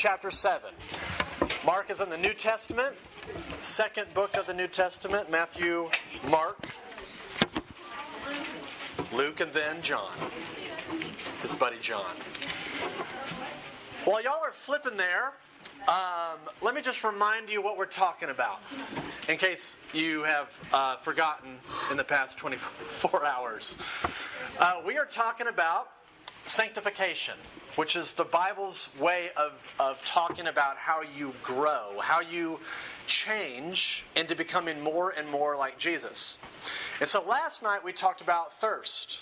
chapter 7. Mark is in the New Testament, second book of the New Testament Matthew, Mark, Luke, and then John. His buddy John. While y'all are flipping there, um, let me just remind you what we're talking about, in case you have uh, forgotten in the past 24 hours. Uh, we are talking about sanctification, which is the Bible's way of, of talking about how you grow, how you change into becoming more and more like Jesus. And so last night we talked about thirst,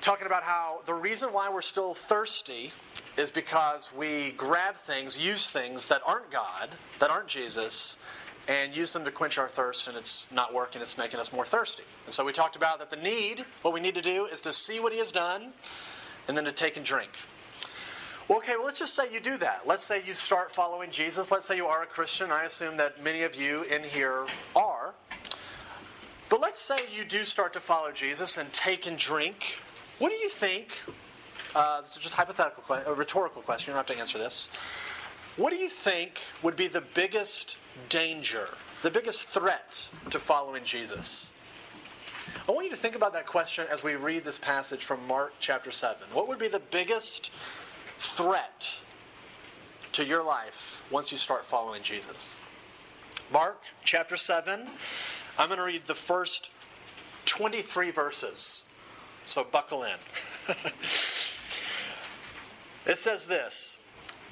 talking about how the reason why we're still thirsty is because we grab things, use things that aren't God, that aren't Jesus, and use them to quench our thirst, and it's not working, it's making us more thirsty. And so we talked about that the need, what we need to do, is to see what He has done and then to take and drink. Okay, well, let's just say you do that. Let's say you start following Jesus. Let's say you are a Christian. I assume that many of you in here are. But let's say you do start to follow Jesus and take and drink. What do you think? Uh, this is just a hypothetical, a rhetorical question. You don't have to answer this. What do you think would be the biggest danger, the biggest threat to following Jesus? I want you to think about that question as we read this passage from Mark chapter 7. What would be the biggest threat to your life once you start following Jesus? Mark chapter 7. I'm going to read the first 23 verses. So buckle in. it says this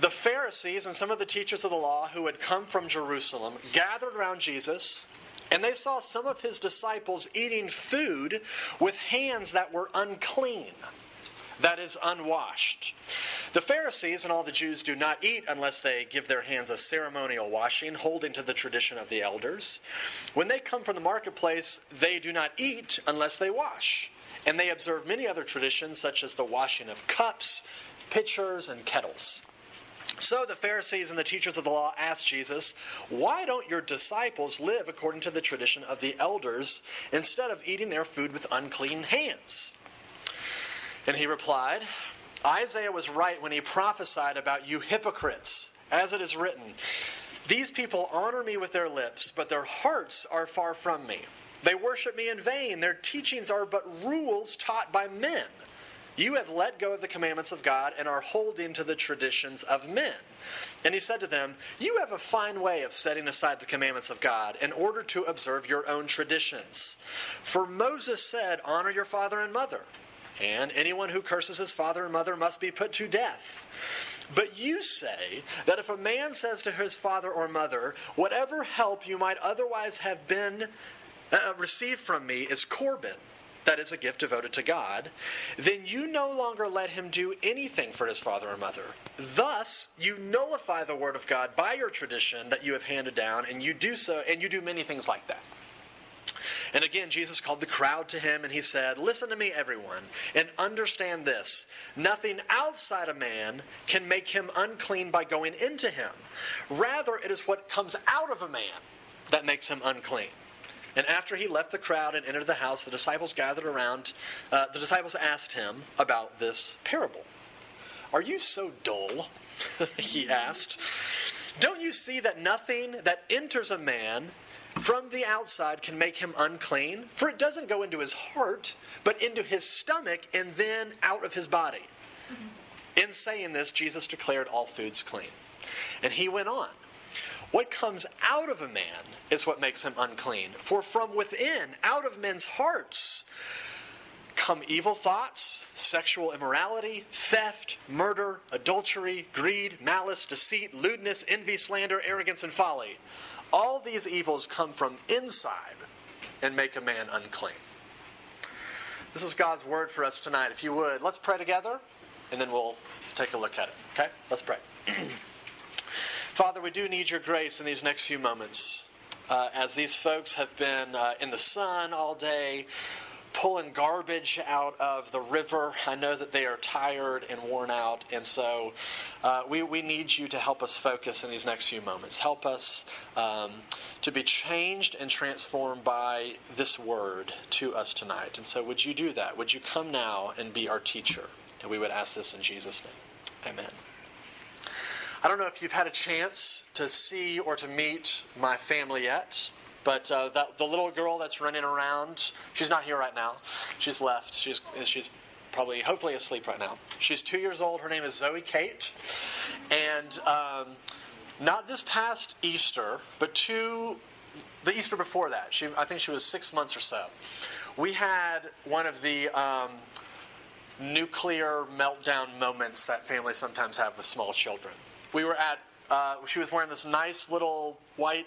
The Pharisees and some of the teachers of the law who had come from Jerusalem gathered around Jesus and they saw some of his disciples eating food with hands that were unclean, that is, unwashed. The Pharisees and all the Jews do not eat unless they give their hands a ceremonial washing, holding to the tradition of the elders. When they come from the marketplace, they do not eat unless they wash. And they observe many other traditions, such as the washing of cups, pitchers, and kettles. So the Pharisees and the teachers of the law asked Jesus, Why don't your disciples live according to the tradition of the elders instead of eating their food with unclean hands? And he replied, Isaiah was right when he prophesied about you hypocrites, as it is written, These people honor me with their lips, but their hearts are far from me. They worship me in vain. Their teachings are but rules taught by men. You have let go of the commandments of God and are holding to the traditions of men. And he said to them, You have a fine way of setting aside the commandments of God in order to observe your own traditions. For Moses said, Honor your father and mother, and anyone who curses his father and mother must be put to death. But you say that if a man says to his father or mother, Whatever help you might otherwise have been uh, received from me is Corban that is a gift devoted to God, then you no longer let him do anything for his father or mother. Thus, you nullify the word of God by your tradition that you have handed down, and you do so, and you do many things like that. And again, Jesus called the crowd to him and he said, Listen to me, everyone, and understand this. Nothing outside a man can make him unclean by going into him. Rather, it is what comes out of a man that makes him unclean. And after he left the crowd and entered the house, the disciples gathered around. Uh, the disciples asked him about this parable. Are you so dull? he asked. Don't you see that nothing that enters a man from the outside can make him unclean? For it doesn't go into his heart, but into his stomach and then out of his body. In saying this, Jesus declared all foods clean. And he went on. What comes out of a man is what makes him unclean. For from within, out of men's hearts, come evil thoughts, sexual immorality, theft, murder, adultery, greed, malice, deceit, lewdness, envy, slander, arrogance, and folly. All these evils come from inside and make a man unclean. This is God's word for us tonight. If you would, let's pray together and then we'll take a look at it. Okay? Let's pray. Father, we do need your grace in these next few moments. Uh, as these folks have been uh, in the sun all day, pulling garbage out of the river, I know that they are tired and worn out. And so uh, we, we need you to help us focus in these next few moments. Help us um, to be changed and transformed by this word to us tonight. And so, would you do that? Would you come now and be our teacher? And we would ask this in Jesus' name. Amen. I don't know if you've had a chance to see or to meet my family yet, but uh, that, the little girl that's running around, she's not here right now. She's left. She's, she's probably, hopefully, asleep right now. She's two years old. Her name is Zoe Kate. And um, not this past Easter, but two, the Easter before that, she, I think she was six months or so, we had one of the. Um, nuclear meltdown moments that families sometimes have with small children. We were at, uh, she was wearing this nice little white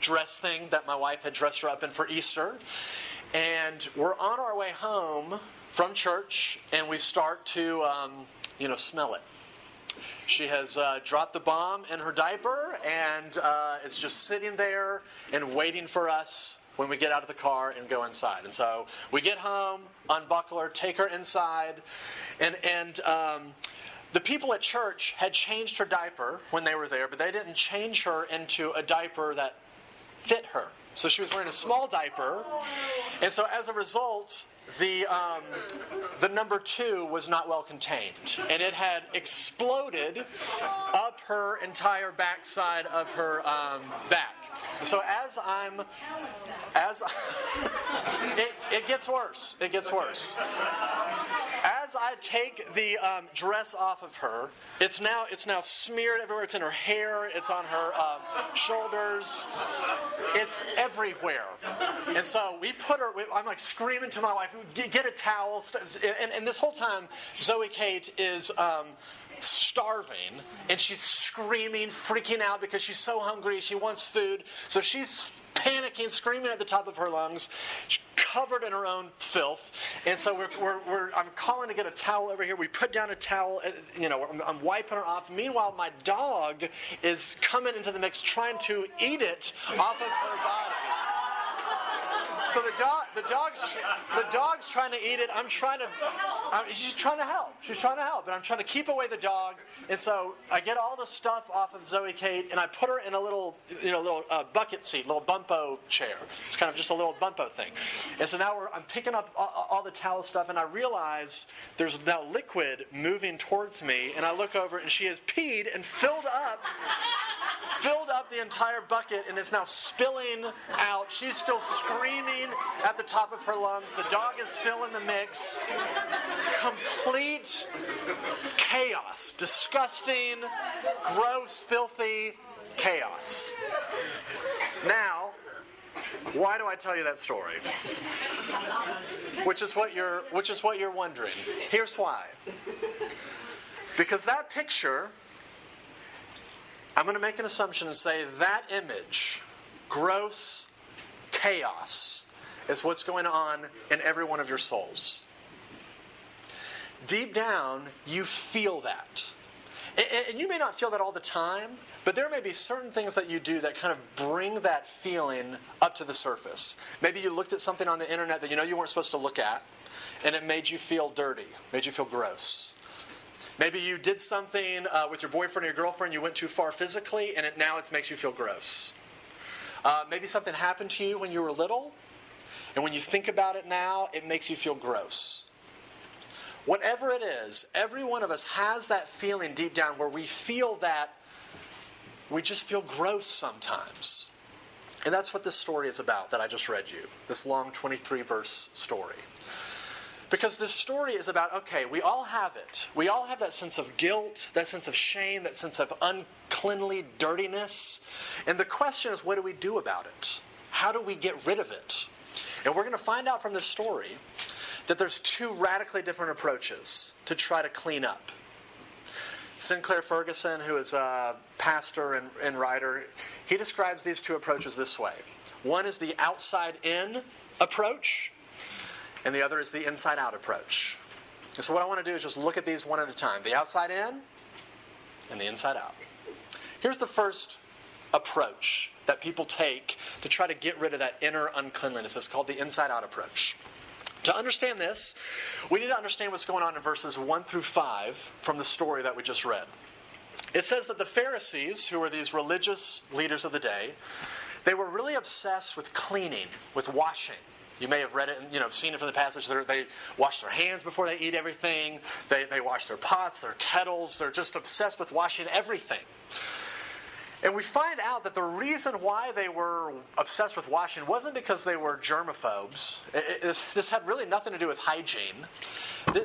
dress thing that my wife had dressed her up in for Easter. And we're on our way home from church, and we start to, um, you know, smell it. She has uh, dropped the bomb in her diaper and uh, is just sitting there and waiting for us when we get out of the car and go inside. And so we get home, unbuckle her, take her inside, and and um, the people at church had changed her diaper when they were there, but they didn't change her into a diaper that fit her. So she was wearing a small diaper, and so as a result, the um, the number two was not well contained, and it had exploded up her entire backside of her um, back. So as I'm, as I, it, it gets worse. It gets worse. As I take the um, dress off of her, it's now it's now smeared everywhere. It's in her hair. It's on her um, shoulders. It's everywhere. And so we put her. I'm like screaming to my wife, "Get, get a towel!" And, and, this whole time, Zoe Kate is. Um, starving and she's screaming, freaking out because she's so hungry. She wants food. So she's panicking, screaming at the top of her lungs, covered in her own filth. And so we're, we're, we're, I'm calling to get a towel over here. We put down a towel, uh, you know, I'm, I'm wiping her off. Meanwhile, my dog is coming into the mix, trying to eat it off of her body. So the dog, the dog's, the dog's trying to eat it. I'm trying to, I'm, she's trying to help. She's trying to help, and I'm trying to keep away the dog. And so I get all the stuff off of Zoe Kate, and I put her in a little, you know, little uh, bucket seat, little Bumbo chair. It's kind of just a little Bumbo thing. And so now I'm picking up all, all the towel stuff, and I realize there's now liquid moving towards me, and I look over, and she has peed and filled up filled up the entire bucket and is now spilling out. She's still screaming at the top of her lungs. The dog is still in the mix. Complete chaos. Disgusting, gross, filthy chaos. Now, why do I tell you that story? which is what you're which is what you're wondering. Here's why. Because that picture I'm going to make an assumption and say that image, gross chaos, is what's going on in every one of your souls. Deep down, you feel that. And you may not feel that all the time, but there may be certain things that you do that kind of bring that feeling up to the surface. Maybe you looked at something on the internet that you know you weren't supposed to look at, and it made you feel dirty, made you feel gross. Maybe you did something uh, with your boyfriend or your girlfriend, you went too far physically, and it, now it makes you feel gross. Uh, maybe something happened to you when you were little, and when you think about it now, it makes you feel gross. Whatever it is, every one of us has that feeling deep down where we feel that we just feel gross sometimes. And that's what this story is about that I just read you, this long 23 verse story. Because this story is about okay, we all have it. We all have that sense of guilt, that sense of shame, that sense of uncleanly dirtiness. And the question is, what do we do about it? How do we get rid of it? And we're going to find out from this story that there's two radically different approaches to try to clean up. Sinclair Ferguson, who is a pastor and, and writer, he describes these two approaches this way. One is the outside in approach, and the other is the inside out approach. And so, what I want to do is just look at these one at a time the outside in and the inside out. Here's the first approach that people take to try to get rid of that inner uncleanliness. It's called the inside out approach. To understand this, we need to understand what's going on in verses 1 through 5 from the story that we just read. It says that the Pharisees, who were these religious leaders of the day, they were really obsessed with cleaning, with washing. You may have read it and you know seen it from the passage. They're, they wash their hands before they eat everything. They, they wash their pots, their kettles. They're just obsessed with washing everything. And we find out that the reason why they were obsessed with washing wasn't because they were germaphobes. It, it, this had really nothing to do with hygiene.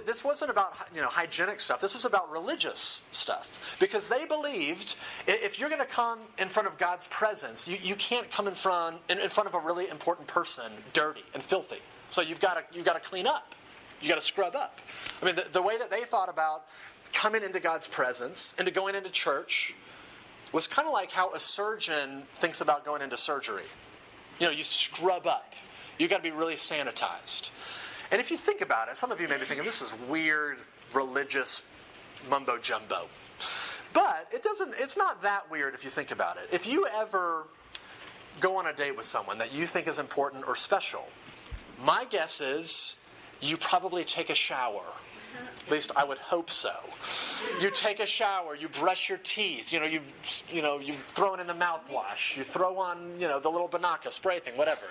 This wasn't about you know hygienic stuff. This was about religious stuff because they believed if you're going to come in front of God's presence, you, you can't come in front in, in front of a really important person dirty and filthy. So you've got to you've got to clean up. You got to scrub up. I mean, the, the way that they thought about coming into God's presence, into going into church, was kind of like how a surgeon thinks about going into surgery. You know, you scrub up. You got to be really sanitized. And if you think about it, some of you may be thinking this is weird religious mumbo jumbo. But it doesn't it's not that weird if you think about it. If you ever go on a date with someone that you think is important or special, my guess is you probably take a shower at least I would hope so. You take a shower, you brush your teeth, you know, you you know, you throw in the mouthwash, you throw on, you know, the little Binaca spray thing, whatever.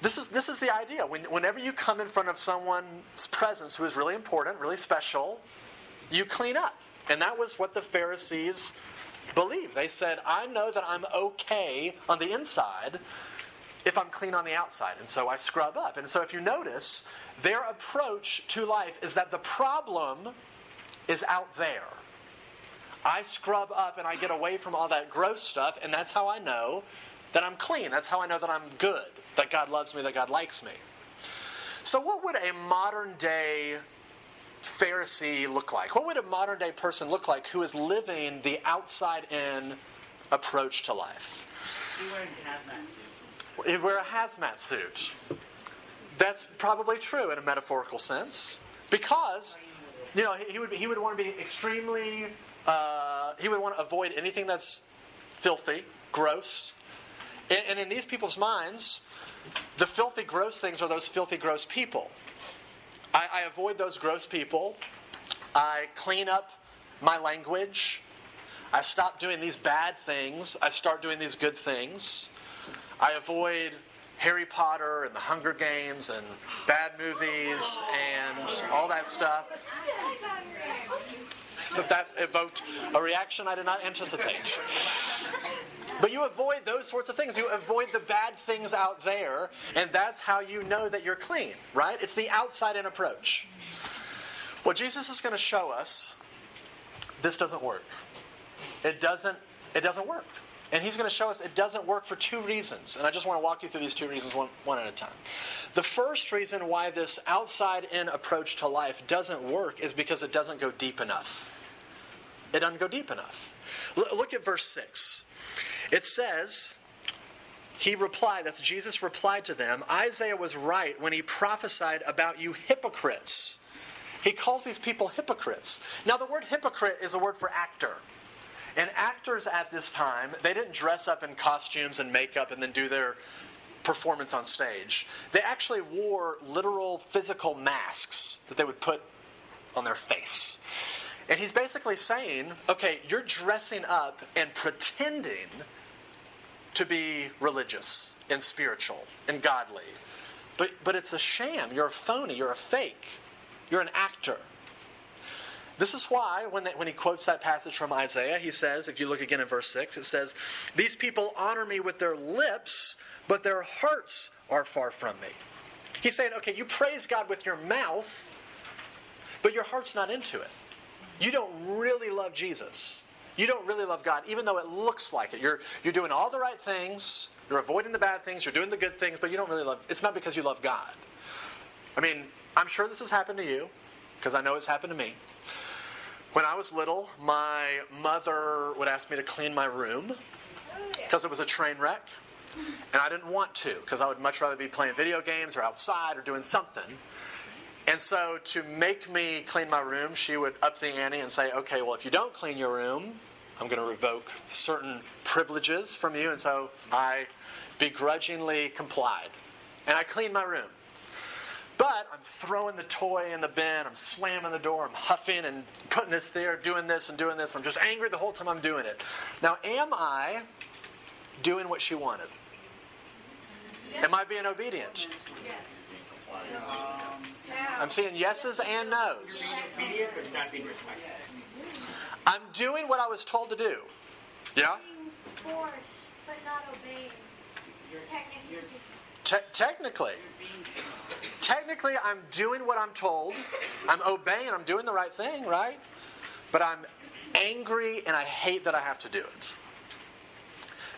This is this is the idea. When, whenever you come in front of someone's presence who is really important, really special, you clean up. And that was what the Pharisees believed. They said, I know that I'm okay on the inside if I'm clean on the outside. And so I scrub up. And so if you notice, their approach to life is that the problem is out there. I scrub up and I get away from all that gross stuff, and that's how I know that I'm clean. That's how I know that I'm good, that God loves me, that God likes me. So, what would a modern day Pharisee look like? What would a modern day person look like who is living the outside in approach to life? You wear a hazmat. Wear a hazmat suit. That's probably true in a metaphorical sense, because you know he, would he would want to be extremely uh, he would want to avoid anything that's filthy, gross, and, and in these people's minds, the filthy, gross things are those filthy, gross people. I, I avoid those gross people. I clean up my language. I stop doing these bad things. I start doing these good things. I avoid Harry Potter and the Hunger Games and bad movies and all that stuff. But that evoked a reaction I did not anticipate. But you avoid those sorts of things. You avoid the bad things out there, and that's how you know that you're clean, right? It's the outside in approach. Well, Jesus is going to show us this doesn't work. It doesn't, it doesn't work. And he's going to show us it doesn't work for two reasons. And I just want to walk you through these two reasons one, one at a time. The first reason why this outside in approach to life doesn't work is because it doesn't go deep enough. It doesn't go deep enough. L- look at verse 6. It says, he replied, that's Jesus replied to them, Isaiah was right when he prophesied about you hypocrites. He calls these people hypocrites. Now, the word hypocrite is a word for actor. And actors at this time, they didn't dress up in costumes and makeup and then do their performance on stage. They actually wore literal physical masks that they would put on their face. And he's basically saying, okay, you're dressing up and pretending to be religious and spiritual and godly. But, but it's a sham. You're a phony. You're a fake. You're an actor. This is why, when, when he quotes that passage from Isaiah, he says, if you look again in verse 6, it says, These people honor me with their lips, but their hearts are far from me. He's saying, okay, you praise God with your mouth, but your heart's not into it. You don't really love Jesus. You don't really love God, even though it looks like it. You're, you're doing all the right things, you're avoiding the bad things, you're doing the good things, but you don't really love It's not because you love God. I mean, I'm sure this has happened to you, because I know it's happened to me. When I was little, my mother would ask me to clean my room because it was a train wreck. And I didn't want to because I would much rather be playing video games or outside or doing something. And so, to make me clean my room, she would up the ante and say, okay, well, if you don't clean your room, I'm going to revoke certain privileges from you. And so I begrudgingly complied. And I cleaned my room. But I'm throwing the toy in the bin, I'm slamming the door, I'm huffing and putting this there, doing this and doing this. I'm just angry the whole time I'm doing it. Now, am I doing what she wanted? Am I being obedient? I'm seeing yeses and nos. Obedient but not being reflected. I'm doing what I was told to do. Yeah? Being forced, but not obeying. Technically. Te- technically. Technically, I'm doing what I'm told. I'm obeying. I'm doing the right thing, right? But I'm angry and I hate that I have to do it.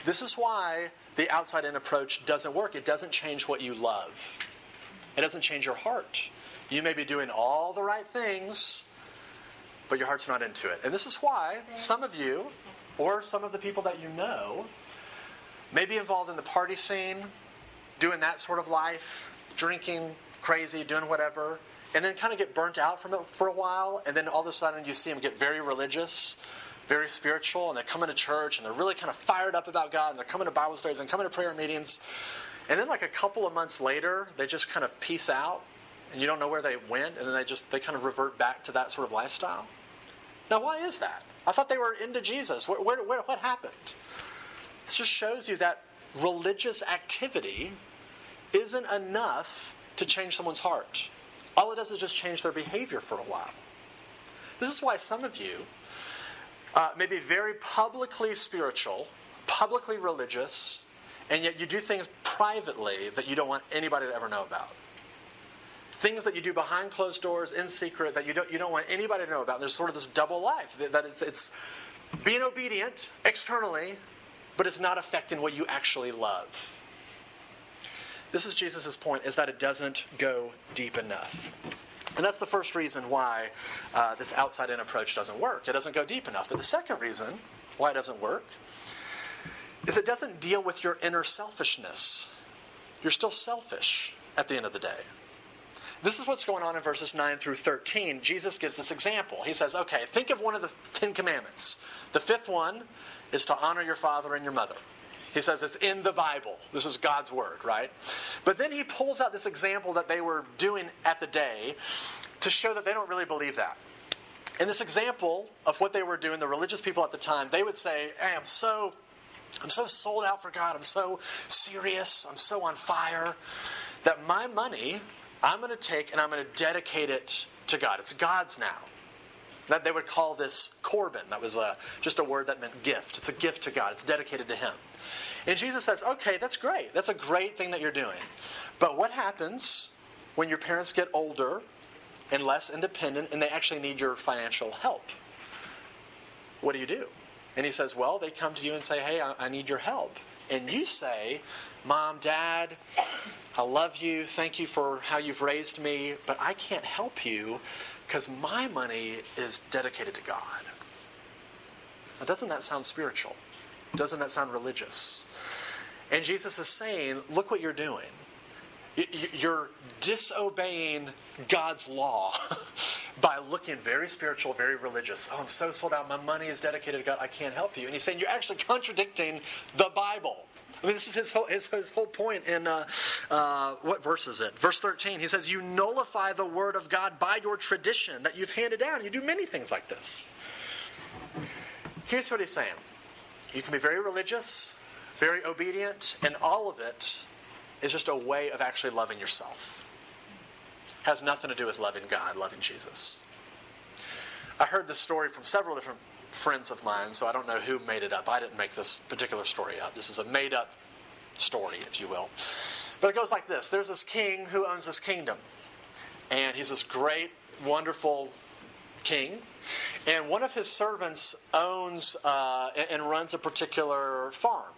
This is why the outside in approach doesn't work. It doesn't change what you love, it doesn't change your heart. You may be doing all the right things, but your heart's not into it. And this is why some of you, or some of the people that you know, may be involved in the party scene, doing that sort of life, drinking crazy, doing whatever, and then kind of get burnt out from it for a while, and then all of a sudden you see them get very religious, very spiritual, and they're coming to church, and they're really kind of fired up about God, and they're coming to Bible studies and coming to prayer meetings. And then like a couple of months later, they just kind of peace out, and you don't know where they went, and then they just they kind of revert back to that sort of lifestyle. Now, why is that? I thought they were into Jesus. Where, where, where, what happened? This just shows you that religious activity isn't enough to change someone's heart. All it does is just change their behavior for a while. This is why some of you uh, may be very publicly spiritual, publicly religious, and yet you do things privately that you don't want anybody to ever know about. Things that you do behind closed doors, in secret, that you don't, you don't want anybody to know about. There's sort of this double life that, that it's, it's being obedient externally, but it's not affecting what you actually love. This is Jesus' point, is that it doesn't go deep enough. And that's the first reason why uh, this outside in approach doesn't work. It doesn't go deep enough. But the second reason why it doesn't work is it doesn't deal with your inner selfishness. You're still selfish at the end of the day. This is what's going on in verses 9 through 13. Jesus gives this example. He says, okay, think of one of the Ten Commandments. The fifth one is to honor your father and your mother. He says it's in the Bible. This is God's word, right? But then he pulls out this example that they were doing at the day to show that they don't really believe that. In this example of what they were doing, the religious people at the time, they would say, Hey, I'm so I'm so sold out for God, I'm so serious, I'm so on fire, that my money I'm going to take and I'm going to dedicate it to God. It's God's now. That they would call this Corban. That was a, just a word that meant gift. It's a gift to God. It's dedicated to Him. And Jesus says, okay, that's great. That's a great thing that you're doing. But what happens when your parents get older and less independent and they actually need your financial help? What do you do? And he says, well, they come to you and say, hey, I, I need your help. And you say, Mom, Dad, I love you. Thank you for how you've raised me, but I can't help you because my money is dedicated to God. Now, doesn't that sound spiritual? Doesn't that sound religious? And Jesus is saying, look what you're doing. You're disobeying God's law by looking very spiritual, very religious. Oh, I'm so sold out. My money is dedicated to God. I can't help you. And he's saying, you're actually contradicting the Bible. I mean, this is his whole, his, his whole point in uh, uh, what verse is it? Verse 13. He says, You nullify the word of God by your tradition that you've handed down. You do many things like this. Here's what he's saying you can be very religious, very obedient, and all of it is just a way of actually loving yourself. Has nothing to do with loving God, loving Jesus. I heard this story from several different friends of mine, so I don't know who made it up. I didn't make this particular story up. This is a made up story, if you will. But it goes like this There's this king who owns this kingdom, and he's this great, wonderful king. And one of his servants owns uh, and runs a particular farm.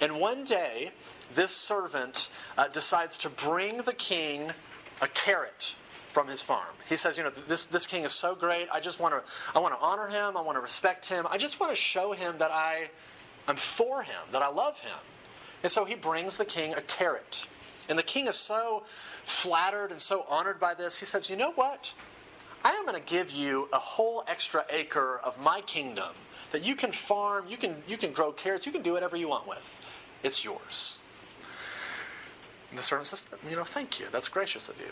And one day, this servant uh, decides to bring the king a carrot from his farm. He says, you know, this, this king is so great. I just want to I want to honor him. I want to respect him. I just want to show him that I am for him, that I love him. And so he brings the king a carrot. And the king is so flattered and so honored by this, he says, you know what? I am going to give you a whole extra acre of my kingdom that you can farm, you can, you can grow carrots, you can do whatever you want with. It's yours. And the servant says, You know, thank you. That's gracious of you.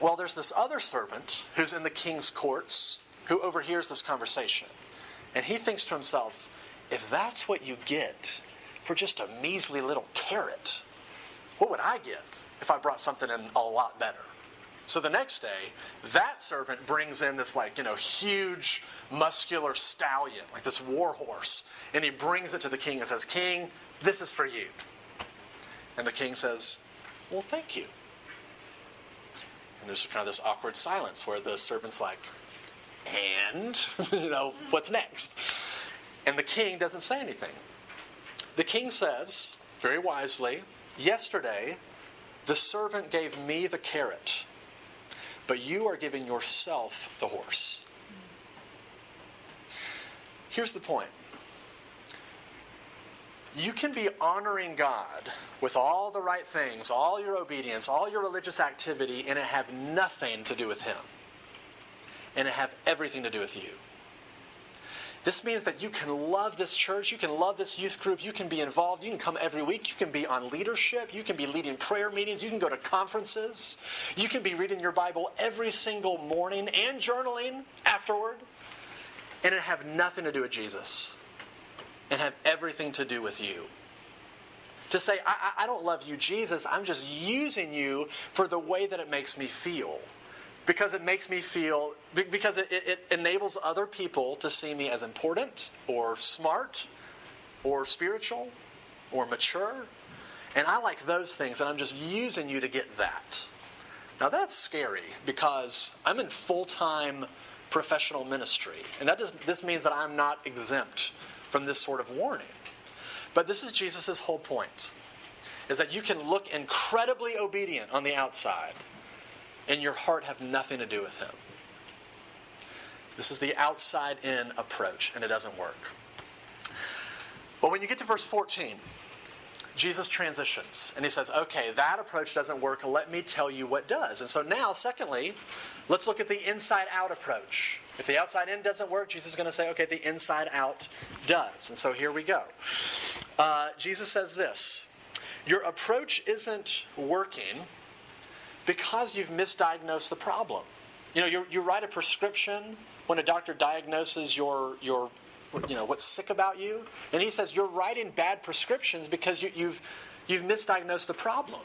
Well, there's this other servant who's in the king's courts who overhears this conversation. And he thinks to himself, if that's what you get for just a measly little carrot, what would I get if I brought something in a lot better? So the next day, that servant brings in this, like, you know, huge, muscular stallion, like this war horse, and he brings it to the king and says, King, this is for you. And the king says, Well, thank you. And there's kind of this awkward silence where the servant's like, And, you know, what's next? And the king doesn't say anything. The king says, very wisely, Yesterday, the servant gave me the carrot but you are giving yourself the horse. Here's the point you can be honoring God with all the right things, all your obedience, all your religious activity, and it have nothing to do with Him. And it have everything to do with you. This means that you can love this church, you can love this youth group, you can be involved, you can come every week, you can be on leadership, you can be leading prayer meetings, you can go to conferences, you can be reading your Bible every single morning and journaling afterward, and it have nothing to do with Jesus and have everything to do with you. To say, I, I don't love you, Jesus, I'm just using you for the way that it makes me feel because it makes me feel, because it, it, enables other people to see me as important or smart or spiritual or mature. And I like those things, and I'm just using you to get that. Now that's scary because I'm in full time professional ministry. And that does, this means that I'm not exempt from this sort of warning. But this is Jesus' whole point is that you can look incredibly obedient on the outside and your heart have nothing to do with Him. This is the outside in approach, and it doesn't work. But when you get to verse 14, Jesus transitions and he says, okay, that approach doesn't work. Let me tell you what does. And so now, secondly, let's look at the inside out approach. If the outside in doesn't work, Jesus is going to say, okay, the inside out does. And so here we go. Uh, Jesus says this Your approach isn't working because you've misdiagnosed the problem. You know, you, you write a prescription when a doctor diagnoses your, your, you know, what's sick about you, and he says you're writing bad prescriptions because you, you've, you've misdiagnosed the problem.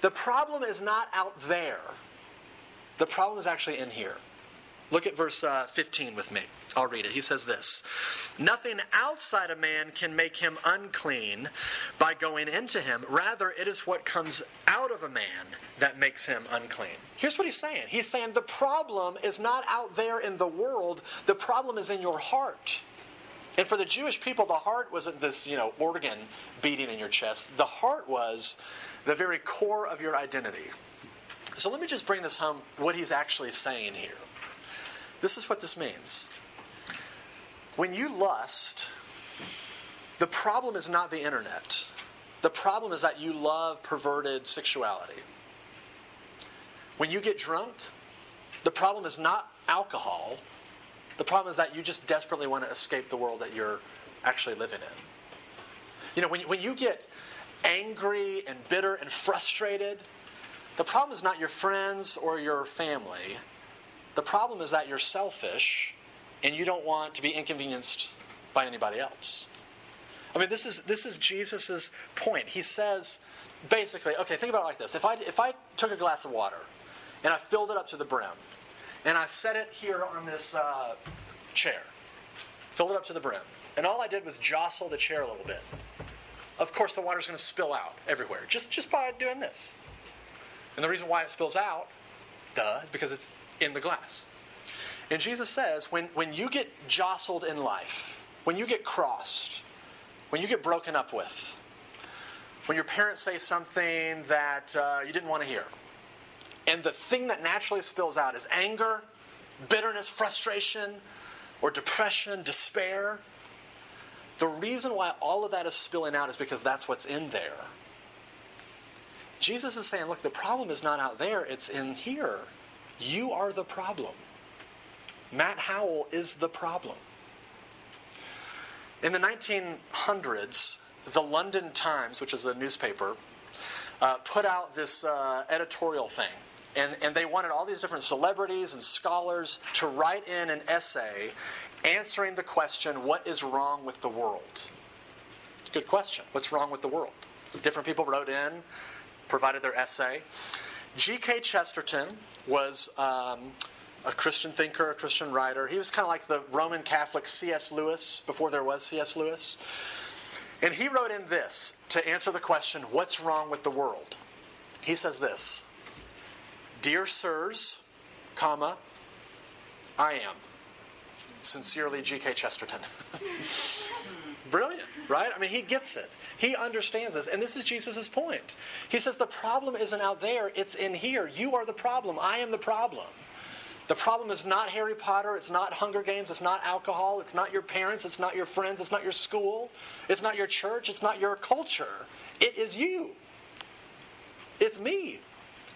The problem is not out there. The problem is actually in here. Look at verse uh, 15 with me. I'll read it. He says this Nothing outside a man can make him unclean by going into him. Rather, it is what comes out of a man that makes him unclean. Here's what he's saying He's saying the problem is not out there in the world, the problem is in your heart. And for the Jewish people, the heart wasn't this, you know, organ beating in your chest. The heart was the very core of your identity. So let me just bring this home what he's actually saying here. This is what this means. When you lust, the problem is not the internet. The problem is that you love perverted sexuality. When you get drunk, the problem is not alcohol. The problem is that you just desperately want to escape the world that you're actually living in. You know, when, when you get angry and bitter and frustrated, the problem is not your friends or your family. The problem is that you're selfish and you don't want to be inconvenienced by anybody else. I mean, this is this is Jesus' point. He says, basically, okay, think about it like this: if I if I took a glass of water and I filled it up to the brim, and I set it here on this uh, chair, filled it up to the brim, and all I did was jostle the chair a little bit. Of course, the water's going to spill out everywhere just just by doing this. And the reason why it spills out, duh, is because it's in the glass. And Jesus says, when, when you get jostled in life, when you get crossed, when you get broken up with, when your parents say something that uh, you didn't want to hear, and the thing that naturally spills out is anger, bitterness, frustration, or depression, despair, the reason why all of that is spilling out is because that's what's in there. Jesus is saying, look, the problem is not out there, it's in here. You are the problem. Matt Howell is the problem. In the 1900s, the London Times, which is a newspaper, uh, put out this uh, editorial thing. And, and they wanted all these different celebrities and scholars to write in an essay answering the question, What is wrong with the world? It's a good question. What's wrong with the world? Different people wrote in provided their essay. G.K. Chesterton was um, a Christian thinker, a Christian writer. He was kind of like the Roman Catholic C.S. Lewis before there was C.S. Lewis. And he wrote in this to answer the question, What's wrong with the world? He says this Dear sirs, comma, I am. Sincerely, G.K. Chesterton. Brilliant, right? I mean, he gets it. He understands this. And this is Jesus' point. He says the problem isn't out there, it's in here. You are the problem. I am the problem. The problem is not Harry Potter, it's not Hunger Games, it's not alcohol, it's not your parents, it's not your friends, it's not your school, it's not your church, it's not your culture. It is you. It's me.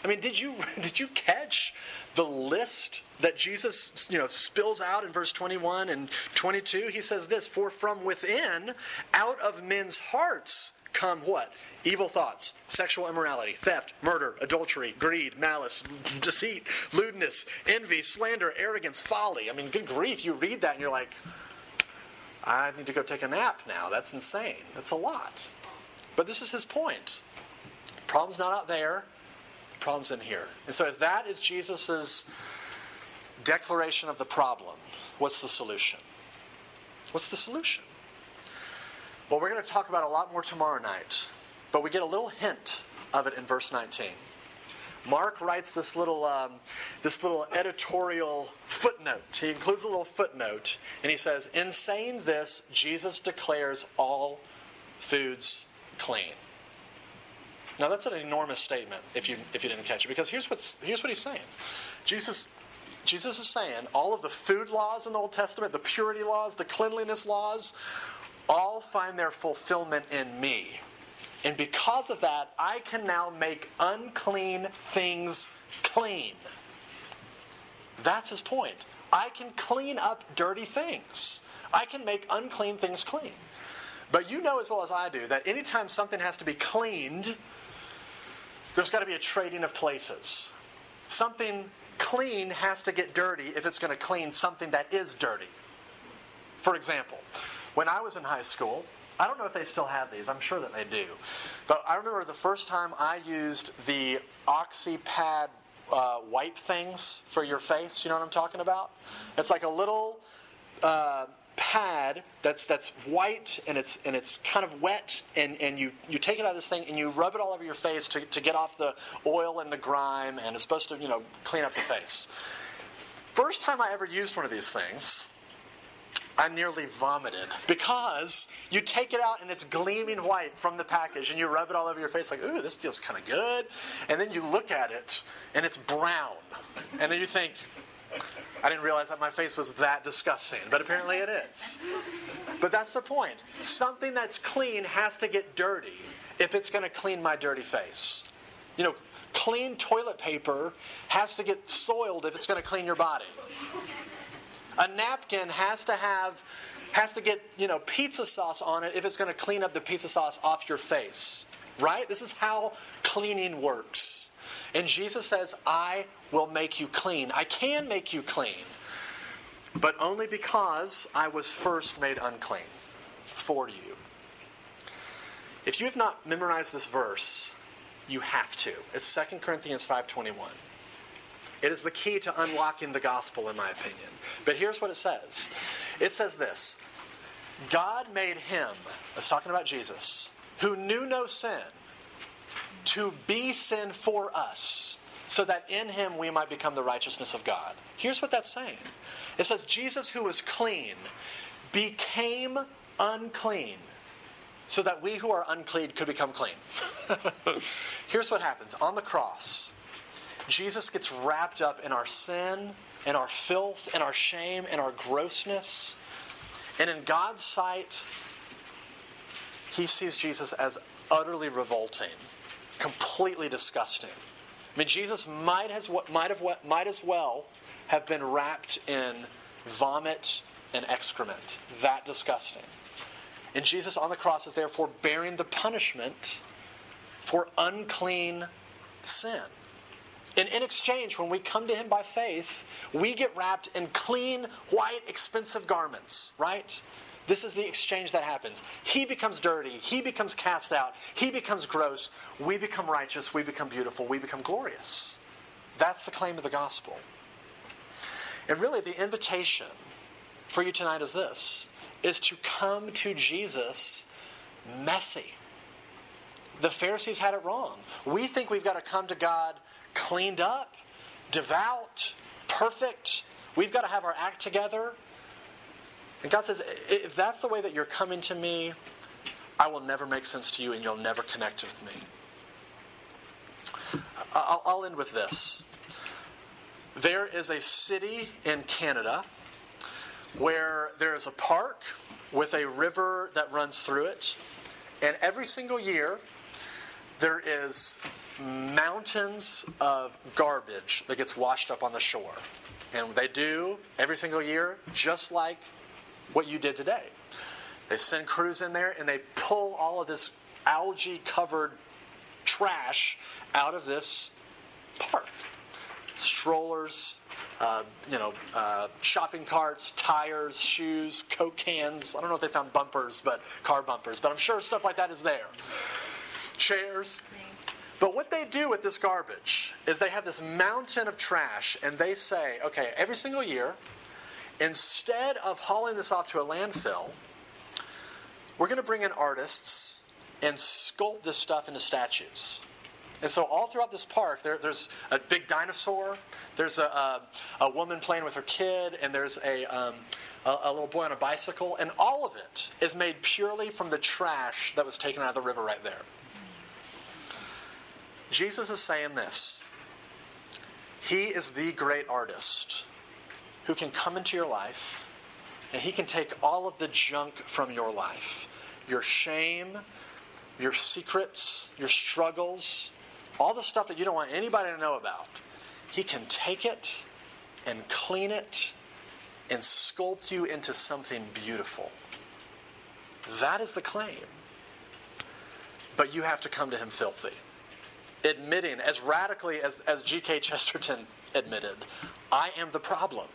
I mean, did you did you catch the list that Jesus, you know, spills out in verse 21 and 22? He says this, "For from within, out of men's hearts come what? Evil thoughts, sexual immorality, theft, murder, adultery, greed, malice, deceit, lewdness, envy, slander, arrogance, folly. I mean, good grief, you read that and you're like, I need to go take a nap now. That's insane. That's a lot. But this is his point. Problem's not out there, problem's in here. And so if that is Jesus' declaration of the problem, what's the solution? What's the solution? Well, we're going to talk about a lot more tomorrow night, but we get a little hint of it in verse 19. Mark writes this little, um, this little editorial footnote. He includes a little footnote, and he says, In saying this, Jesus declares all foods clean. Now, that's an enormous statement if you, if you didn't catch it, because here's, what's, here's what he's saying Jesus, Jesus is saying all of the food laws in the Old Testament, the purity laws, the cleanliness laws, all find their fulfillment in me. And because of that, I can now make unclean things clean. That's his point. I can clean up dirty things. I can make unclean things clean. But you know as well as I do that anytime something has to be cleaned, there's got to be a trading of places. Something clean has to get dirty if it's going to clean something that is dirty. For example, when I was in high school, I don't know if they still have these. I'm sure that they do. But I remember the first time I used the OxyPad uh, wipe things for your face. You know what I'm talking about? It's like a little uh, pad that's that's white and it's and it's kind of wet and, and you, you take it out of this thing and you rub it all over your face to, to get off the oil and the grime and it's supposed to you know clean up your face. First time I ever used one of these things, I nearly vomited because you take it out and it's gleaming white from the package and you rub it all over your face like, ooh, this feels kind of good. And then you look at it and it's brown. And then you think, I didn't realize that my face was that disgusting, but apparently it is. But that's the point. Something that's clean has to get dirty if it's going to clean my dirty face. You know, clean toilet paper has to get soiled if it's going to clean your body. A napkin has to have has to get, you know, pizza sauce on it if it's going to clean up the pizza sauce off your face. Right? This is how cleaning works. And Jesus says, "I will make you clean. I can make you clean." But only because I was first made unclean for you. If you have not memorized this verse, you have to. It's 2 Corinthians 5:21. It is the key to unlocking the gospel, in my opinion. But here's what it says it says this God made him, it's talking about Jesus, who knew no sin, to be sin for us, so that in him we might become the righteousness of God. Here's what that's saying it says, Jesus, who was clean, became unclean so that we who are unclean could become clean. Here's what happens on the cross. Jesus gets wrapped up in our sin, in our filth, in our shame, in our grossness. And in God's sight, he sees Jesus as utterly revolting, completely disgusting. I mean, Jesus might, might, have, might as well have been wrapped in vomit and excrement. That disgusting. And Jesus on the cross is therefore bearing the punishment for unclean sin. And in exchange, when we come to Him by faith, we get wrapped in clean, white, expensive garments, right? This is the exchange that happens. He becomes dirty. He becomes cast out. He becomes gross. We become righteous. We become beautiful. We become glorious. That's the claim of the gospel. And really, the invitation for you tonight is this is to come to Jesus messy. The Pharisees had it wrong. We think we've got to come to God cleaned up, devout, perfect. We've got to have our act together. And God says, if that's the way that you're coming to me, I will never make sense to you and you'll never connect with me. I'll, I'll end with this. There is a city in Canada where there is a park with a river that runs through it. And every single year, there is mountains of garbage that gets washed up on the shore. And they do every single year, just like what you did today. They send crews in there and they pull all of this algae covered trash out of this park. Strollers, uh, you know, uh, shopping carts, tires, shoes, Coke cans. I don't know if they found bumpers, but car bumpers, but I'm sure stuff like that is there. Chairs. But what they do with this garbage is they have this mountain of trash and they say, okay, every single year, instead of hauling this off to a landfill, we're going to bring in artists and sculpt this stuff into statues. And so, all throughout this park, there, there's a big dinosaur, there's a, a, a, woman playing with her kid, and there's a, um, a, a little boy on a bicycle, and all of it is made purely from the trash that was taken out of the river right there. Jesus is saying this He is the great artist who can come into your life and he can take all of the junk from your life your shame, your secrets, your struggles, all the stuff that you don't want anybody to know about. He can take it and clean it and sculpt you into something beautiful. That is the claim. But you have to come to him filthy. Admitting, as radically as, as G.K. Chesterton admitted, I am the problem.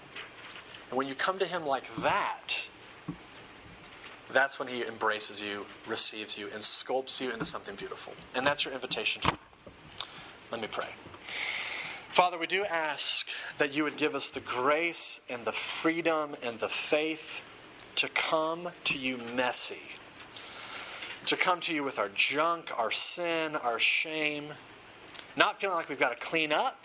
And when you come to him like that, that's when he embraces you, receives you, and sculpts you into something beautiful. And that's your invitation to Let me pray. Father, we do ask that you would give us the grace and the freedom and the faith to come to you messy, to come to you with our junk, our sin, our shame, not feeling like we've got to clean up,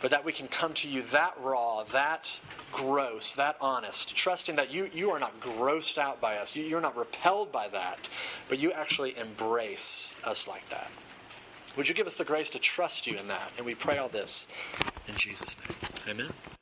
but that we can come to you that raw, that gross, that honest, trusting that you, you are not grossed out by us. You, you're not repelled by that, but you actually embrace us like that. Would you give us the grace to trust you in that? And we pray all this in Jesus' name. Amen.